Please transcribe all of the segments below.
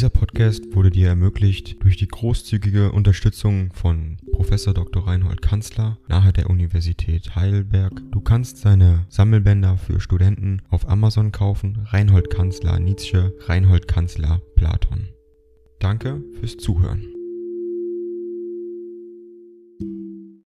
Dieser Podcast wurde dir ermöglicht durch die großzügige Unterstützung von Professor Dr. Reinhold Kanzler nahe der Universität Heidelberg. Du kannst seine Sammelbänder für Studenten auf Amazon kaufen. Reinhold Kanzler Nietzsche, Reinhold Kanzler Platon. Danke fürs Zuhören.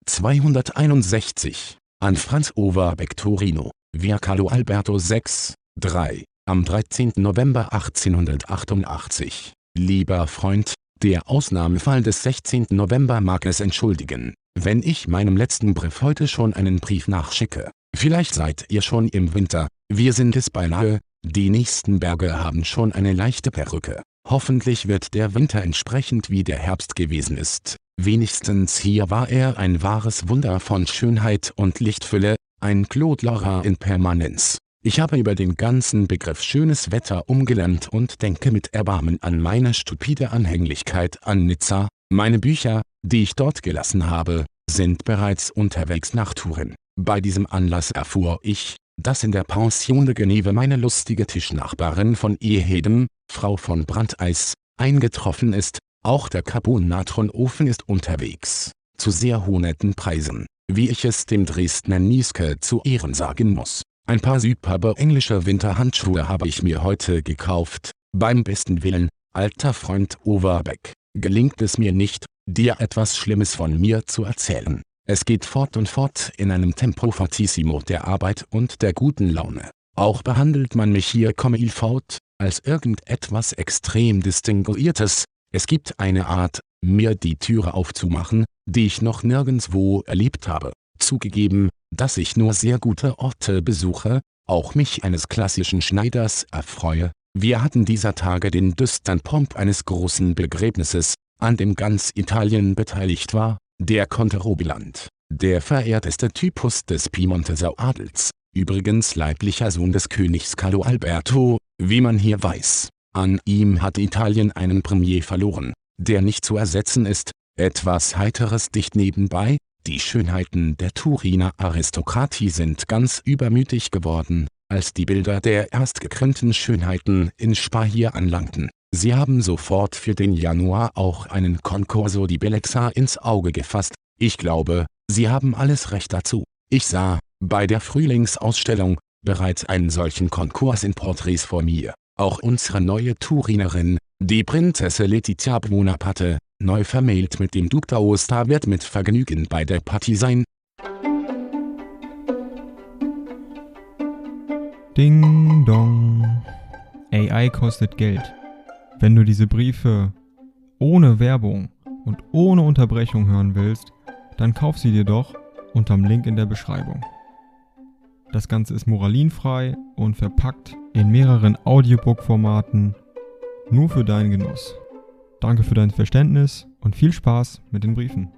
261 an Franz Overbeck Torino, Via Carlo Alberto 6, 3, am 13. November 1888. Lieber Freund, der Ausnahmefall des 16. November mag es entschuldigen, wenn ich meinem letzten Brief heute schon einen Brief nachschicke. Vielleicht seid ihr schon im Winter, wir sind es beinahe, die nächsten Berge haben schon eine leichte Perücke. Hoffentlich wird der Winter entsprechend wie der Herbst gewesen ist. Wenigstens hier war er ein wahres Wunder von Schönheit und Lichtfülle, ein Claude Lorrain in Permanenz. Ich habe über den ganzen Begriff schönes Wetter umgelernt und denke mit Erbarmen an meine stupide Anhänglichkeit an Nizza. Meine Bücher, die ich dort gelassen habe, sind bereits unterwegs nach Turin. Bei diesem Anlass erfuhr ich, dass in der Pension de Geneve meine lustige Tischnachbarin von Ehedem, Frau von Brandeis, eingetroffen ist, auch der Carbonatronofen ist unterwegs, zu sehr hohen Preisen, wie ich es dem Dresdner Nieske zu Ehren sagen muss. Ein paar superbe englische Winterhandschuhe habe ich mir heute gekauft, beim besten Willen, alter Freund Overbeck, gelingt es mir nicht, dir etwas Schlimmes von mir zu erzählen. Es geht fort und fort in einem Tempo fortissimo der Arbeit und der guten Laune. Auch behandelt man mich hier comme il faut, als irgendetwas extrem Distinguiertes, es gibt eine Art, mir die Türe aufzumachen, die ich noch nirgendswo erlebt habe. Zugegeben, dass ich nur sehr gute Orte besuche, auch mich eines klassischen Schneiders erfreue. Wir hatten dieser Tage den düstern Pomp eines großen Begräbnisses, an dem ganz Italien beteiligt war, der Conte Robiland, der verehrteste Typus des Piemonteser Adels, übrigens leiblicher Sohn des Königs Carlo Alberto, wie man hier weiß. An ihm hat Italien einen Premier verloren, der nicht zu ersetzen ist, etwas Heiteres dicht nebenbei, die Schönheiten der Turiner Aristokratie sind ganz übermütig geworden, als die Bilder der erstgekrönten Schönheiten in Spa hier anlangten. Sie haben sofort für den Januar auch einen Concorso di Bellezza ins Auge gefasst, ich glaube, sie haben alles recht dazu. Ich sah, bei der Frühlingsausstellung, bereits einen solchen Konkurs in Porträts vor mir. Auch unsere neue Turinerin, die Prinzesse Letizia Bonaparte, neu vermählt mit dem Duc d'Aosta wird mit Vergnügen bei der Partie sein. Ding dong. AI kostet Geld. Wenn du diese Briefe ohne Werbung und ohne Unterbrechung hören willst, dann kauf sie dir doch unterm Link in der Beschreibung. Das Ganze ist moralinfrei und verpackt in mehreren Audiobook-Formaten nur für deinen Genuss. Danke für dein Verständnis und viel Spaß mit den Briefen.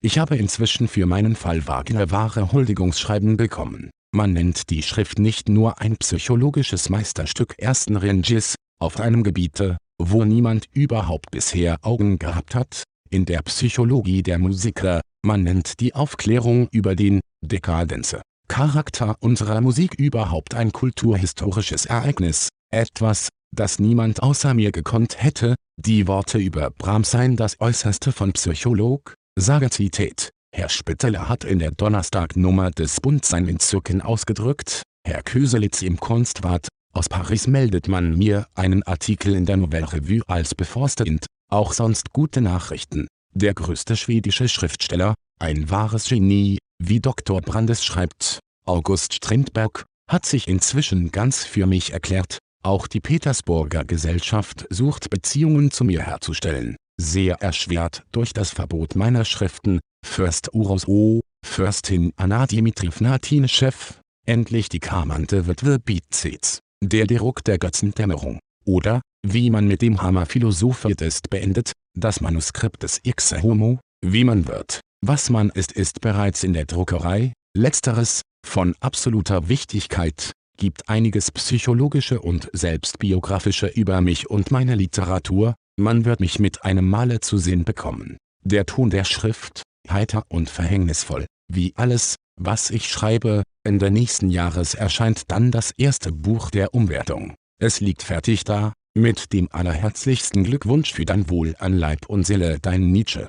Ich habe inzwischen für meinen Fall Wagner wahre Huldigungsschreiben bekommen. Man nennt die Schrift nicht nur ein psychologisches Meisterstück ersten Ranges, auf einem Gebiete, wo niemand überhaupt bisher Augen gehabt hat, in der Psychologie der Musiker, man nennt die Aufklärung über den Dekadenze Charakter unserer Musik überhaupt ein kulturhistorisches Ereignis, etwas, das niemand außer mir gekonnt hätte, die Worte über Brahms seien das Äußerste von Psycholog, Sagazität. Herr Spitteler hat in der Donnerstagnummer des Bund sein Entzücken ausgedrückt, Herr Köselitz im Kunstwart, aus Paris meldet man mir einen Artikel in der Nouvelle Revue als bevorstehend, auch sonst gute Nachrichten. Der größte schwedische Schriftsteller, ein wahres Genie, wie Dr. Brandes schreibt, August Strindberg, hat sich inzwischen ganz für mich erklärt, auch die Petersburger Gesellschaft sucht Beziehungen zu mir herzustellen, sehr erschwert durch das Verbot meiner Schriften, Fürst Uros O., Fürstin Anna Dimitrievna Tineschew, endlich die Kamante Witwe Bizets, der Druck der Götzendämmerung, oder, wie man mit dem Hammer philosophiert ist beendet, das Manuskript des Ixe Homo, wie man wird, was man ist ist bereits in der Druckerei, letzteres, von absoluter Wichtigkeit, gibt einiges psychologische und selbstbiografische über mich und meine Literatur, man wird mich mit einem Male zu sehen bekommen. Der Ton der Schrift, heiter und verhängnisvoll, Wie alles, was ich schreibe, Ende nächsten Jahres erscheint dann das erste Buch der Umwertung. Es liegt fertig da, mit dem allerherzlichsten Glückwunsch für dein Wohl an Leib und Seele dein Nietzsche.